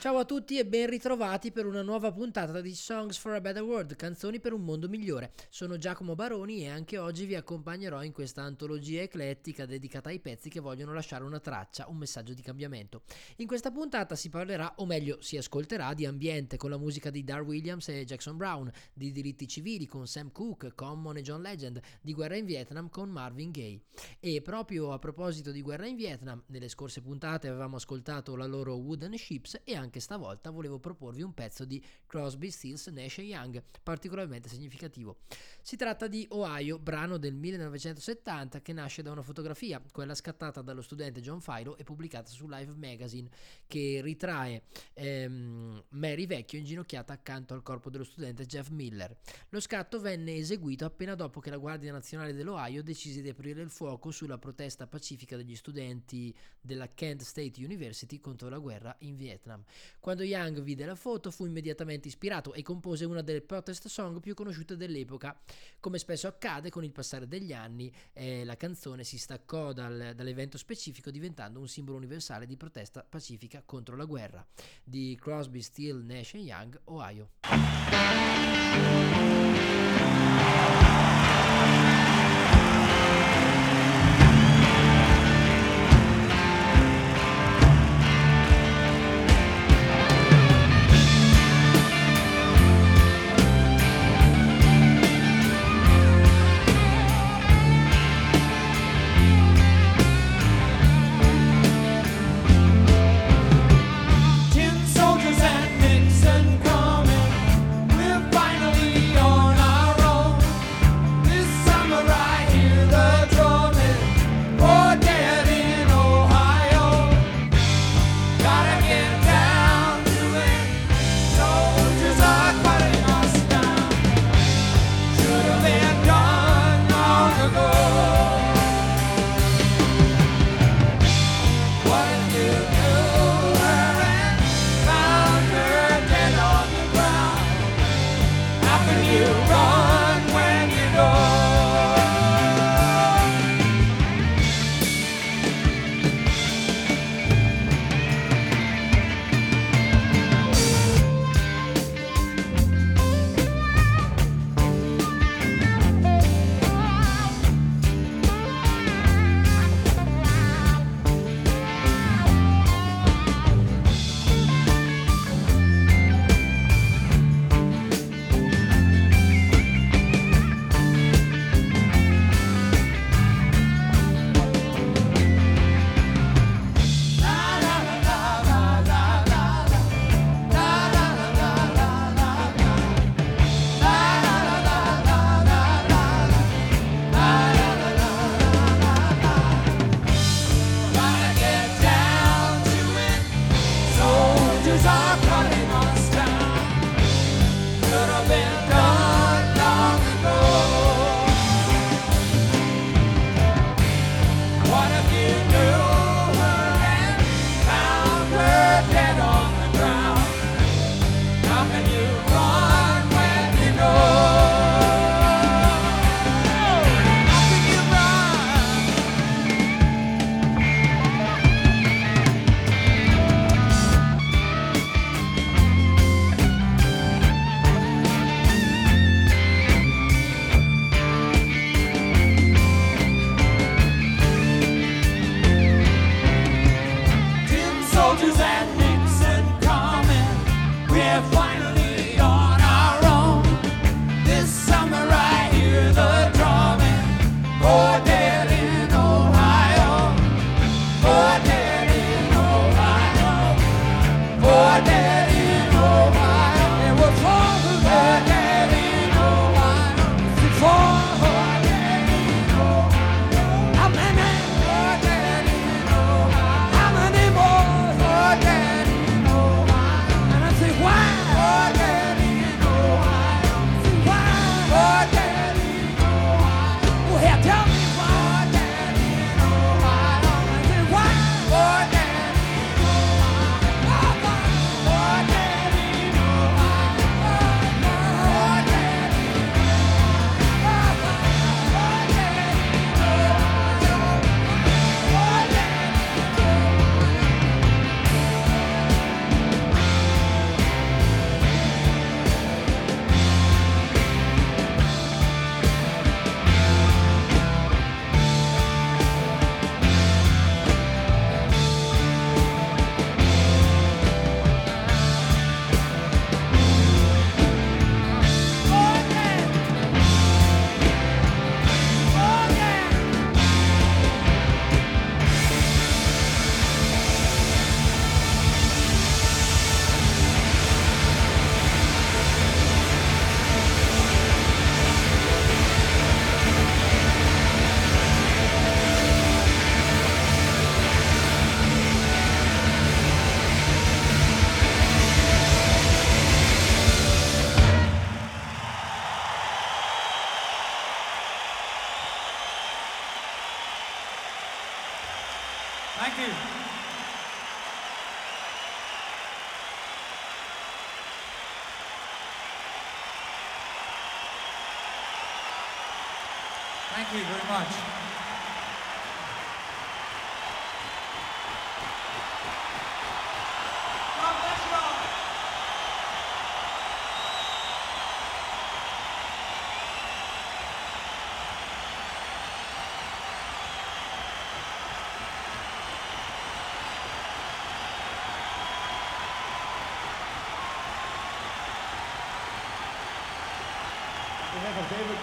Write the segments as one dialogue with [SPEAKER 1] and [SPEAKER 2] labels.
[SPEAKER 1] Ciao a tutti e ben ritrovati per una nuova puntata di Songs for a Better World, canzoni per un mondo migliore. Sono Giacomo Baroni e anche oggi vi accompagnerò in questa antologia eclettica dedicata ai pezzi che vogliono lasciare una traccia, un messaggio di cambiamento. In questa puntata si parlerà, o meglio si ascolterà, di ambiente con la musica di Dar Williams e Jackson Brown, di diritti civili con Sam Cooke, Common e John Legend, di guerra in Vietnam con Marvin Gaye. E proprio a proposito di guerra in Vietnam, nelle scorse puntate avevamo ascoltato la loro Wooden Ships e anche stavolta volevo proporvi un pezzo di Crosby, Stills, Nash Young, particolarmente significativo. Si tratta di Ohio, brano del 1970 che nasce da una fotografia, quella scattata dallo studente John Philo e pubblicata su Live Magazine, che ritrae ehm, Mary vecchio inginocchiata accanto al corpo dello studente Jeff Miller. Lo scatto venne eseguito appena dopo che la Guardia Nazionale dell'Ohio decise di aprire il fuoco sulla protesta pacifica degli studenti della Kent State University contro la guerra in Vietnam. Quando Young vide la foto fu immediatamente ispirato e compose una delle protest song più conosciute dell'epoca. Come spesso accade con il passare degli anni, eh, la canzone si staccò dal, dall'evento specifico diventando un simbolo universale di protesta pacifica contro la guerra. Di Crosby, Steele, Nash Young, Ohio.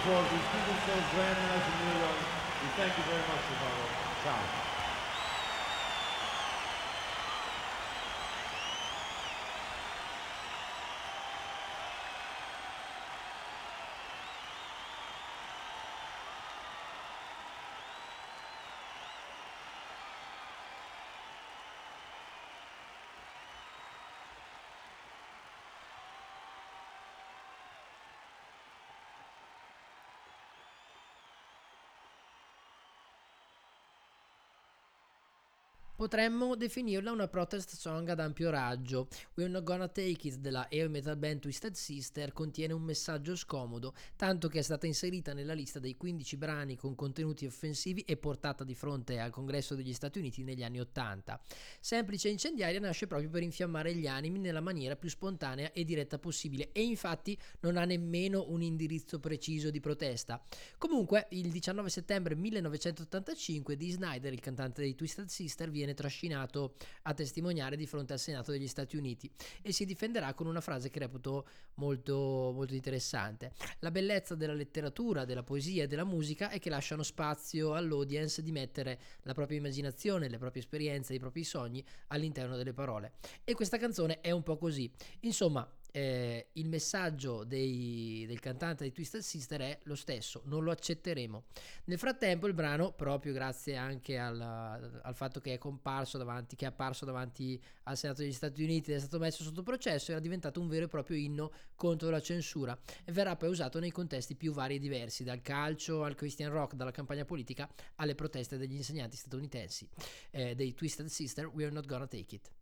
[SPEAKER 2] applause. These people still brand new New York. We thank you very much, Chicago. Ciao.
[SPEAKER 1] Potremmo definirla una protest song ad ampio raggio. We're Not Gonna Take It della air metal band Twisted Sister contiene un messaggio scomodo, tanto che è stata inserita nella lista dei 15 brani con contenuti offensivi e portata di fronte al congresso degli Stati Uniti negli anni 80. Semplice e incendiaria nasce proprio per infiammare gli animi nella maniera più spontanea e diretta possibile e infatti non ha nemmeno un indirizzo preciso di protesta. Comunque, il 19 settembre 1985 Dee Snyder, il cantante dei Twisted Sister, viene trascinato a testimoniare di fronte al Senato degli Stati Uniti e si difenderà con una frase che reputo molto, molto interessante. La bellezza della letteratura, della poesia e della musica è che lasciano spazio all'audience di mettere la propria immaginazione, le proprie esperienze, i propri sogni all'interno delle parole. E questa canzone è un po' così. Insomma, eh, il messaggio dei- del cantante di Twisted Sister è lo stesso, non lo accetteremo. Nel frattempo il brano, proprio grazie anche al, al fatto che è comparso davanti, che è apparso davanti al Senato degli Stati Uniti ed è stato messo sotto processo, era diventato un vero e proprio inno contro la censura e verrà poi usato nei contesti più vari e diversi, dal calcio al Christian rock, dalla campagna politica alle proteste degli insegnanti statunitensi, eh, dei Twisted Sister, We're Not Gonna Take It.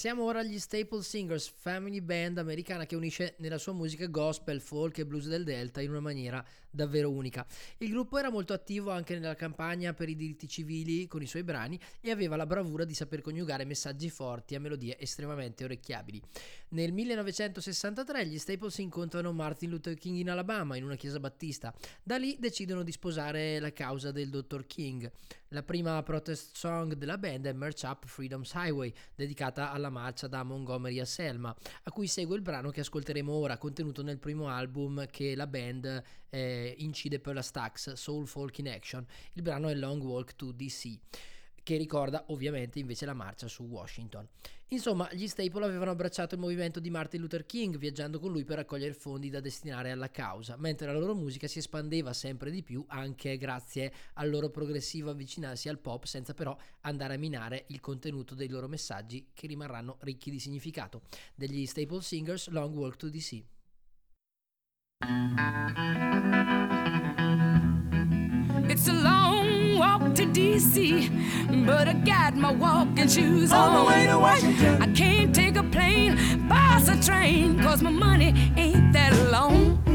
[SPEAKER 1] Passiamo ora agli Staple Singers, family band americana che unisce nella sua musica gospel, folk e blues del Delta in una maniera davvero unica. Il gruppo era molto attivo anche nella campagna per i diritti civili con i suoi brani e aveva la bravura di saper coniugare messaggi forti a melodie estremamente orecchiabili. Nel 1963 gli Staples incontrano Martin Luther King in Alabama in una chiesa battista. Da lì decidono di sposare la causa del dottor King. La prima protest song della band è March Up Freedom's Highway, dedicata alla marcia da Montgomery a Selma, a cui segue il brano che ascolteremo ora, contenuto nel primo album che la band eh, incide per la Stax, Soul Folk in Action. Il brano è Long Walk to DC che ricorda ovviamente invece la marcia su Washington. Insomma, gli Staple avevano abbracciato il movimento di Martin Luther King, viaggiando con lui per raccogliere fondi da destinare alla causa, mentre la loro musica si espandeva sempre di più anche grazie al loro progressivo avvicinarsi al pop, senza però andare a minare il contenuto dei loro messaggi che rimarranno ricchi di significato. Degli Staple Singers, Long Walk to DC.
[SPEAKER 3] It's a long walk to DC, but I got my walking shoes on.
[SPEAKER 4] On the way to Washington.
[SPEAKER 3] I can't take a plane, bus or train, cause my money ain't that long.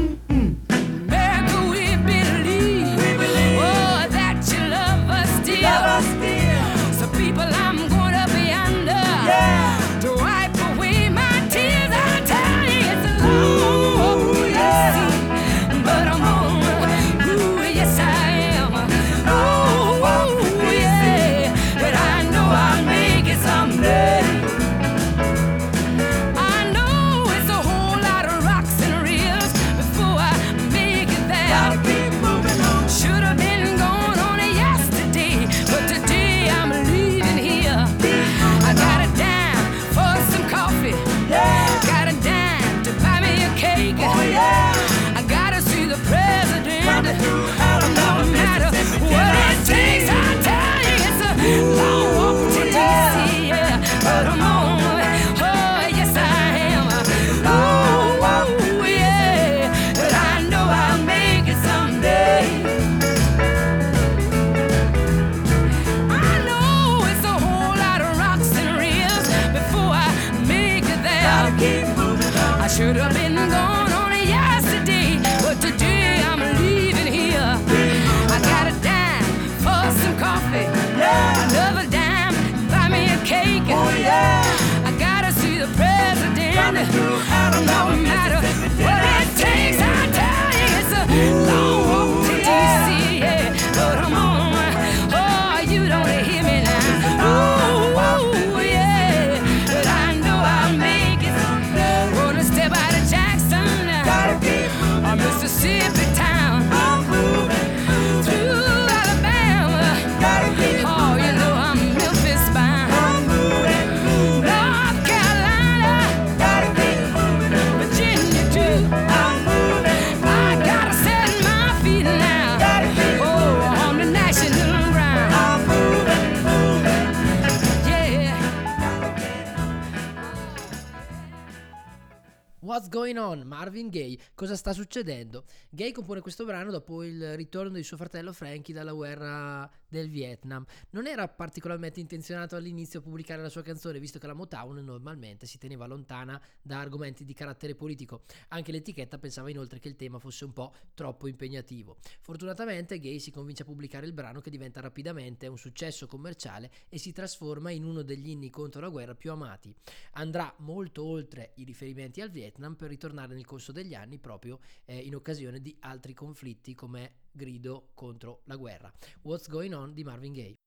[SPEAKER 1] What's Going On? Marvin Gaye. Cosa sta succedendo? Gaye compone questo brano dopo il ritorno di suo fratello Frankie dalla guerra del Vietnam. Non era particolarmente intenzionato all'inizio a pubblicare la sua canzone, visto che la Motown normalmente si teneva lontana da argomenti di carattere politico. Anche l'etichetta pensava inoltre che il tema fosse un po' troppo impegnativo. Fortunatamente Gaye si convince a pubblicare il brano che diventa rapidamente un successo commerciale e si trasforma in uno degli inni contro la guerra più amati. Andrà molto oltre i riferimenti al Vietnam per ritornare nel corso degli anni proprio eh, in occasione di altri conflitti come grido contro la guerra. What's Going On di Marvin Gaye.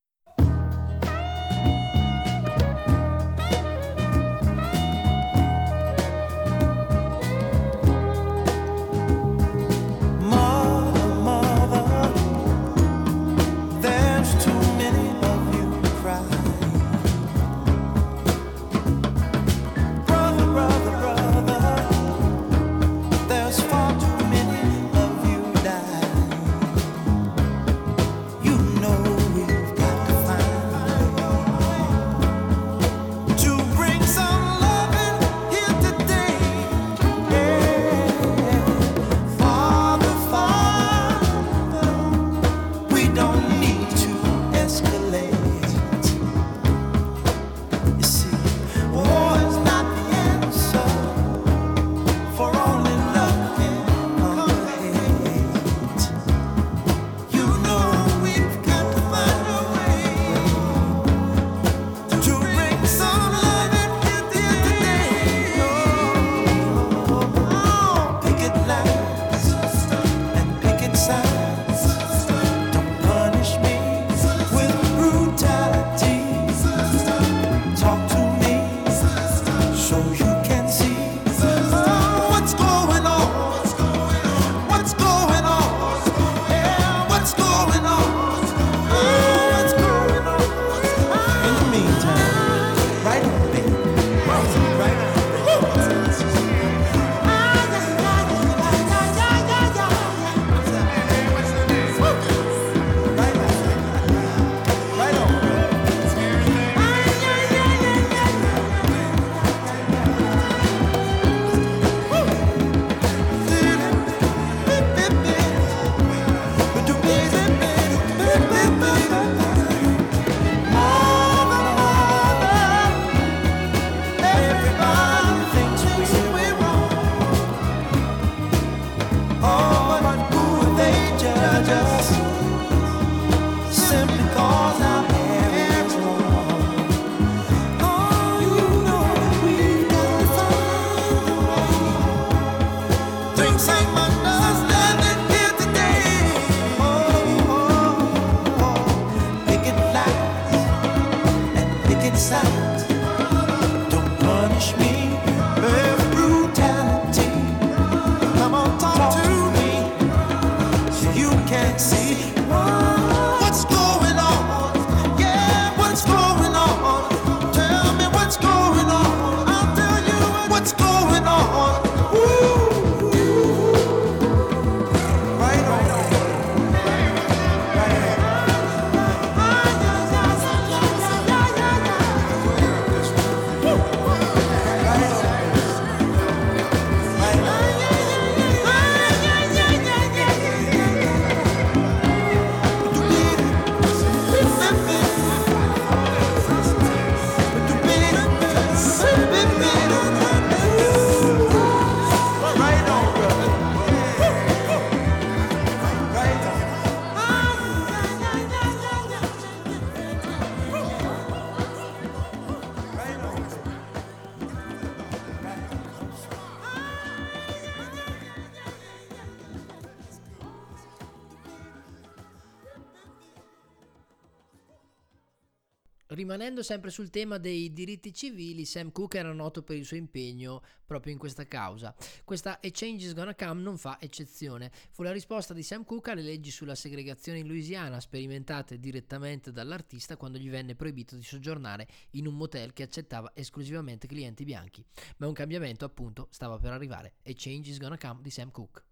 [SPEAKER 1] Rimanendo sempre sul tema dei diritti civili, Sam Cooke era noto per il suo impegno proprio in questa causa. Questa A Change is Gonna Come non fa eccezione. Fu la risposta di Sam Cooke alle leggi sulla segregazione in Louisiana, sperimentate direttamente dall'artista quando gli venne proibito di soggiornare in un motel che accettava esclusivamente clienti bianchi. Ma un cambiamento, appunto, stava per arrivare. A Change is Gonna Come di Sam Cooke.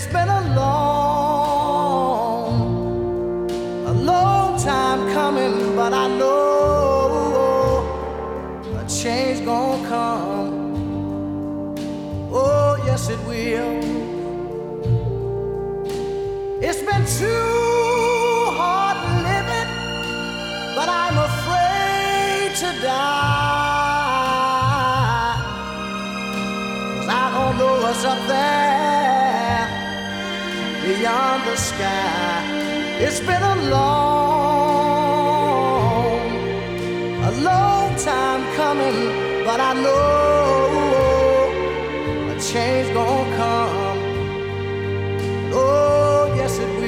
[SPEAKER 5] It's been a long, a long time coming, but I know a change gonna come. Oh, yes, it will. It's been too the sky. It's been a long, a long time coming, but I know a change gonna come. Oh, yes, it will.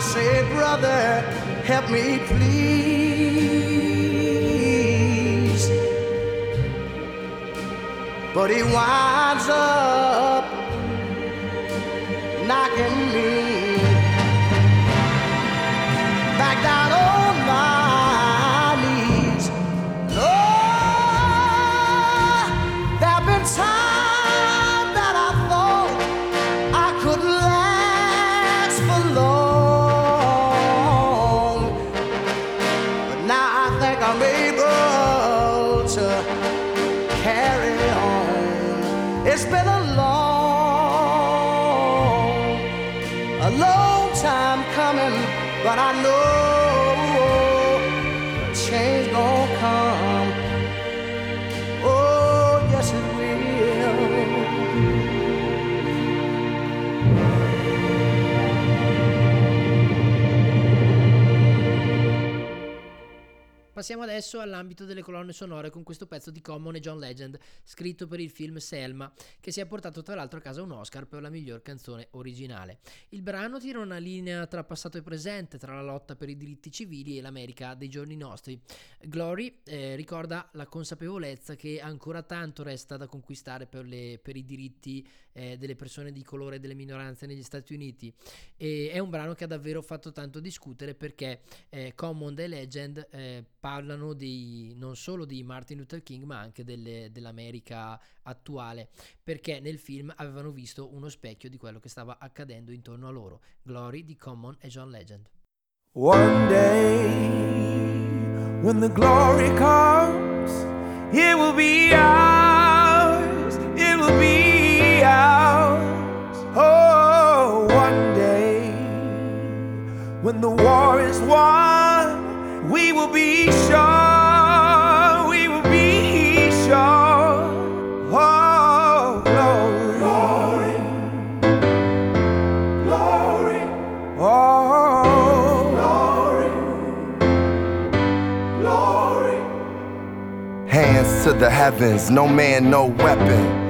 [SPEAKER 5] I say, brother, help me please. But he winds up.
[SPEAKER 1] Passiamo adesso all'ambito delle colonne sonore con questo pezzo di Common e John Legend, scritto per il film Selma, che si è portato tra l'altro a casa un Oscar per la miglior canzone originale. Il brano tira una linea tra passato e presente, tra la lotta per i diritti civili e l'America dei giorni nostri. Glory eh, ricorda la consapevolezza che ancora tanto resta da conquistare per, le- per i diritti eh, delle persone di colore e delle minoranze negli Stati Uniti. E è un brano che ha davvero fatto tanto discutere perché eh, Common e Legend eh, parlano di, non solo di Martin Luther King ma anche delle- dell'America attuale perché nel film avevano visto uno specchio di quello che stava accadendo intorno a loro. Glory di Common e John Legend.
[SPEAKER 6] One day, when the glory comes, it will be ours. It will be ours. Oh, one day, when the war is won, we will be sure. We will be sure. Oh, glory. Glory. Oh, glory. Glory.
[SPEAKER 7] Hands to the heavens, no man, no weapon.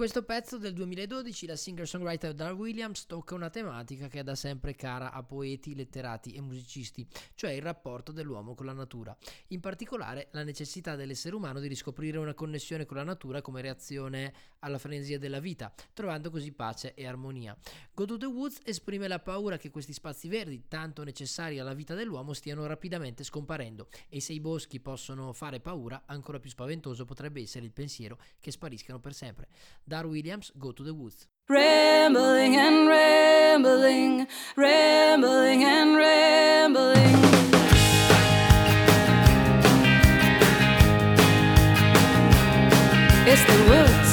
[SPEAKER 1] questo pezzo del 2012 la singer-songwriter Dar Williams tocca una tematica che è da sempre cara a poeti, letterati e musicisti, cioè il rapporto dell'uomo con la natura. In particolare la necessità dell'essere umano di riscoprire una connessione con la natura come reazione alla frenesia della vita, trovando così pace e armonia. Go to the Woods esprime la paura che questi spazi verdi, tanto necessari alla vita dell'uomo, stiano rapidamente scomparendo e se i boschi possono fare paura, ancora più spaventoso potrebbe essere il pensiero che spariscano per sempre. Dar Williams, Go to the Woods.
[SPEAKER 3] Rambling and rambling, rambling and rambling. It's the woods.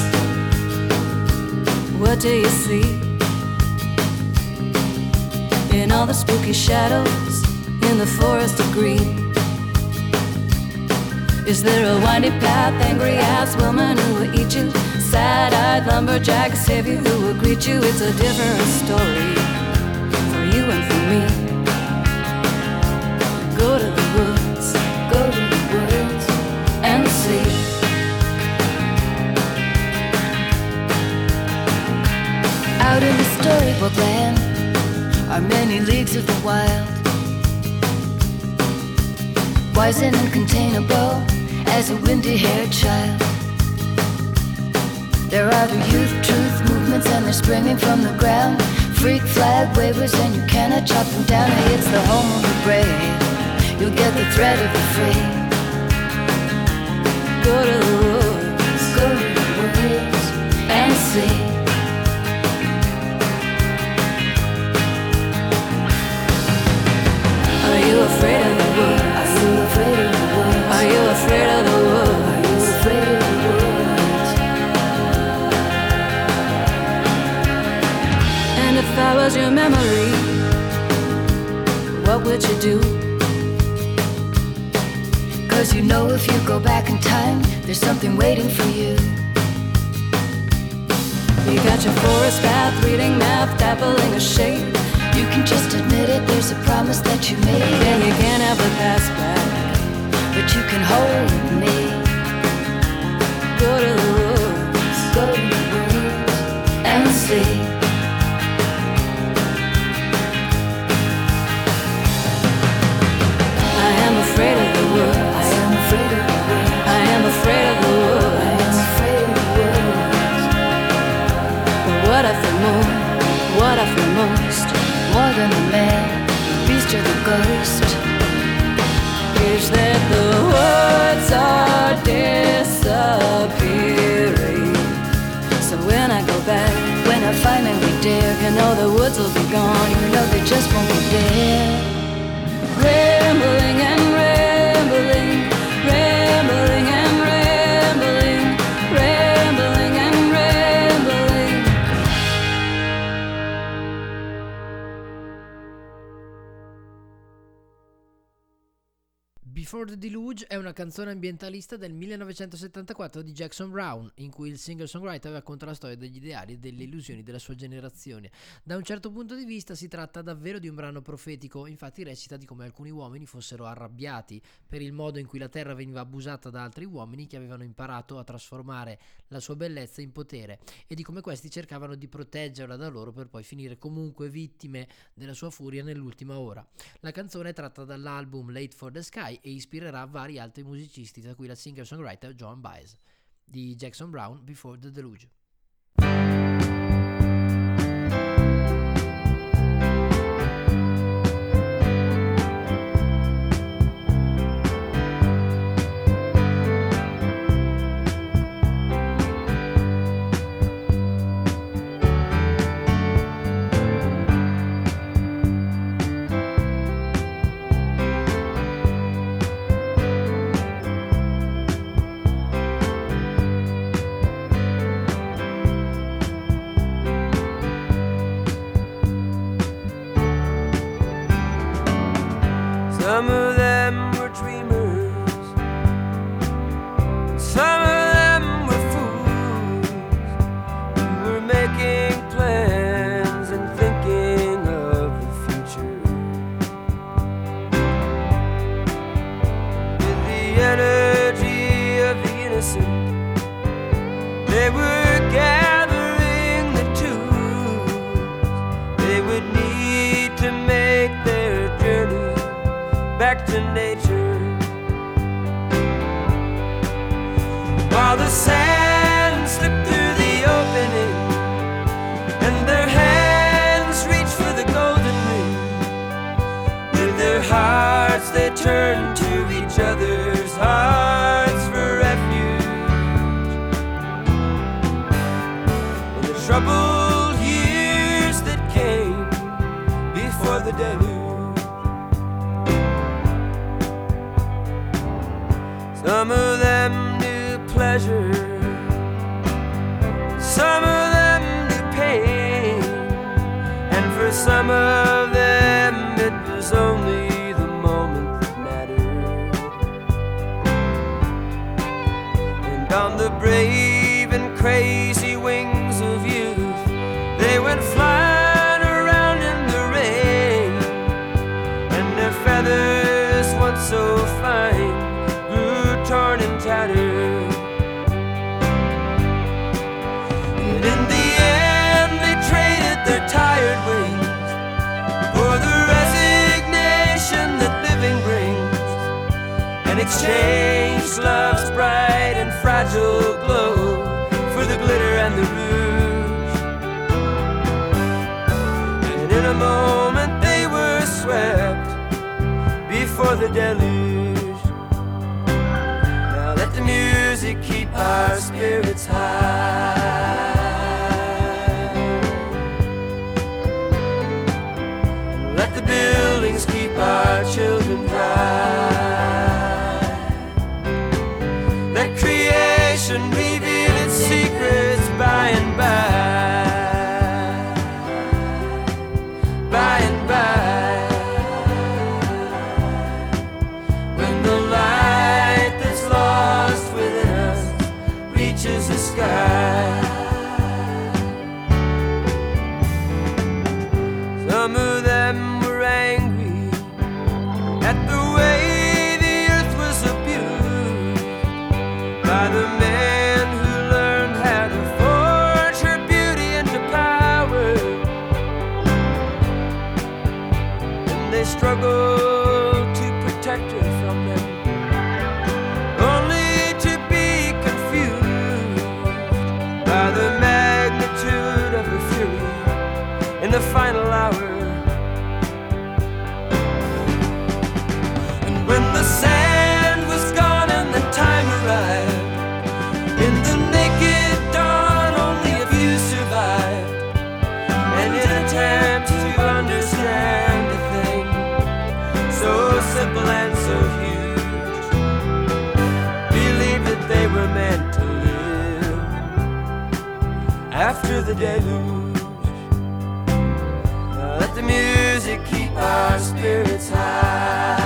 [SPEAKER 3] What do you see? In all the spooky shadows, in the forest of green. Is there a windy path, angry ass woman who will eat you? Sad eyed lumberjack savior who will greet you? It's a different story for you and for me. Go to the woods, go to the woods and see. Out in the storybook land are many leagues of the wild. Wise and uncontainable as a windy haired child. There are the youth truth movements and they're springing from the ground. Freak flag wavers and you cannot chop them down. Hey, it's the home of the brave. You'll get the threat of the free. Go to the woods, go to the woods and see. Are you afraid of the woods? Are you afraid of the woods? Are you afraid of the your memory, what would you do? Cause you know if you go back in time, there's something waiting for you. You got your forest path, reading math, dabbling a shade. You can just admit it, there's a promise that you made. And you can't have the past back, but you can hold me. Go to the woods, go to the woods and see. Finally dare, you know the woods will be gone. You know they just won't be there.
[SPEAKER 1] The Deluge è una canzone ambientalista del 1974 di Jackson Brown, in cui il singer-songwriter racconta la storia degli ideali e delle illusioni della sua generazione. Da un certo punto di vista si tratta davvero di un brano profetico, infatti recita di come alcuni uomini fossero arrabbiati per il modo in cui la terra veniva abusata da altri uomini che avevano imparato a trasformare la sua bellezza in potere e di come questi cercavano di proteggerla da loro per poi finire comunque vittime della sua furia nell'ultima ora. La canzone è tratta dall'album Late for the Sky e ispirerà vari altri musicisti, tra cui la singer-songwriter Joan Baez, di Jackson Brown Before the Deluge.
[SPEAKER 8] moment they were swept before the deluge. Now let the music keep our spirits high. Let the buildings keep our children proud. after the deluge. Let the music keep our spirits high.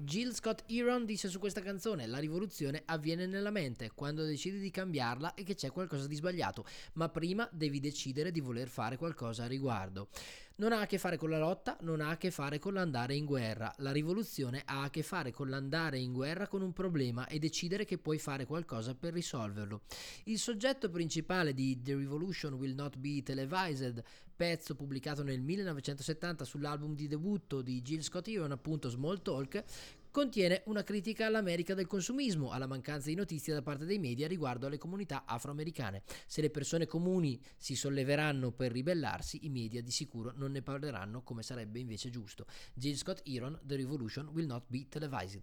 [SPEAKER 1] Jill Scott Heron disse su questa canzone: La rivoluzione avviene nella mente quando decidi di cambiarla e che c'è qualcosa di sbagliato, ma prima devi decidere di voler fare qualcosa a riguardo. Non ha a che fare con la lotta, non ha a che fare con l'andare in guerra. La rivoluzione ha a che fare con l'andare in guerra con un problema e decidere che puoi fare qualcosa per risolverlo. Il soggetto principale di The Revolution Will Not Be Televised, pezzo pubblicato nel 1970 sull'album di debutto di Jill Scott Heron, appunto Small Talk, contiene una critica all'America del consumismo, alla mancanza di notizie da parte dei media riguardo alle comunità afroamericane. Se le persone comuni si solleveranno per ribellarsi, i media di sicuro non ne parleranno come sarebbe invece giusto. Jill Scott Heron, The Revolution Will Not Be Televised.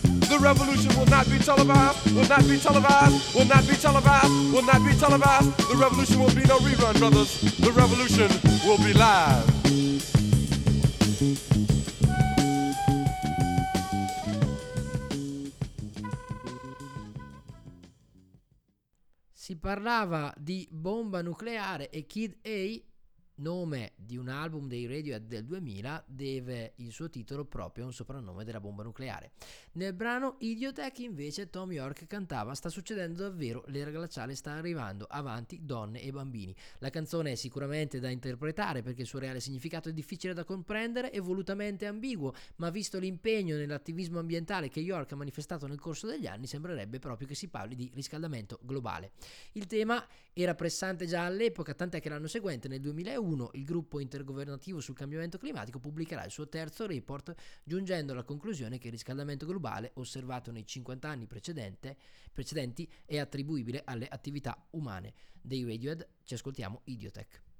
[SPEAKER 9] The revolution will not be televised, will not be televised, will not be televised, will not be televised. The revolution will be no rerun, brothers. The revolution will be live.
[SPEAKER 1] Si parlava di bomba nucleare e Kid A, nome di un album dei Radiohead del 2000, deve il suo titolo proprio a un soprannome della bomba nucleare. Nel brano Idiotech invece Tom York cantava Sta succedendo davvero, l'era glaciale sta arrivando, avanti donne e bambini. La canzone è sicuramente da interpretare perché il suo reale significato è difficile da comprendere e volutamente ambiguo, ma visto l'impegno nell'attivismo ambientale che York ha manifestato nel corso degli anni sembrerebbe proprio che si parli di riscaldamento globale. Il tema era pressante già all'epoca, tant'è che l'anno seguente, nel 2001, il gruppo intergovernativo sul cambiamento climatico pubblicherà il suo terzo report, giungendo alla conclusione che il riscaldamento globale, osservato nei 50 anni precedenti, è attribuibile alle attività umane. Dei Radiohead ci ascoltiamo Idiotech.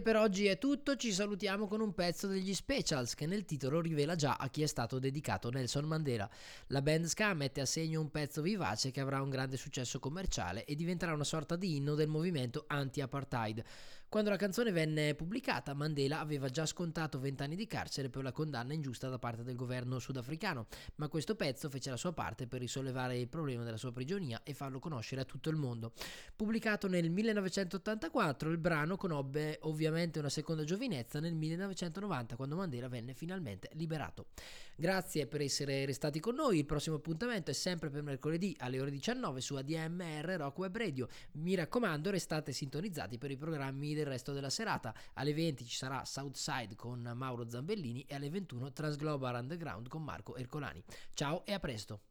[SPEAKER 1] Per oggi è tutto, ci salutiamo con un pezzo degli Specials che nel titolo rivela già a chi è stato dedicato Nelson Mandela. La band ska mette a segno un pezzo vivace che avrà un grande successo commerciale e diventerà una sorta di inno del movimento anti-apartheid. Quando la canzone venne pubblicata, Mandela aveva già scontato 20 anni di carcere per la condanna ingiusta da parte del governo sudafricano, ma questo pezzo fece la sua parte per risollevare il problema della sua prigionia e farlo conoscere a tutto il mondo. Pubblicato nel 1984, il brano conobbe ovviamente una seconda giovinezza nel 1990 quando Mandela venne finalmente liberato. Grazie per essere restati con noi, il prossimo appuntamento è sempre per mercoledì alle ore 19 su ADMR Rock Web Radio. Mi raccomando, restate sintonizzati per i programmi del resto della serata. Alle 20 ci sarà Southside con Mauro Zambellini e alle 21 Transglobal Underground con Marco Ercolani. Ciao e a presto!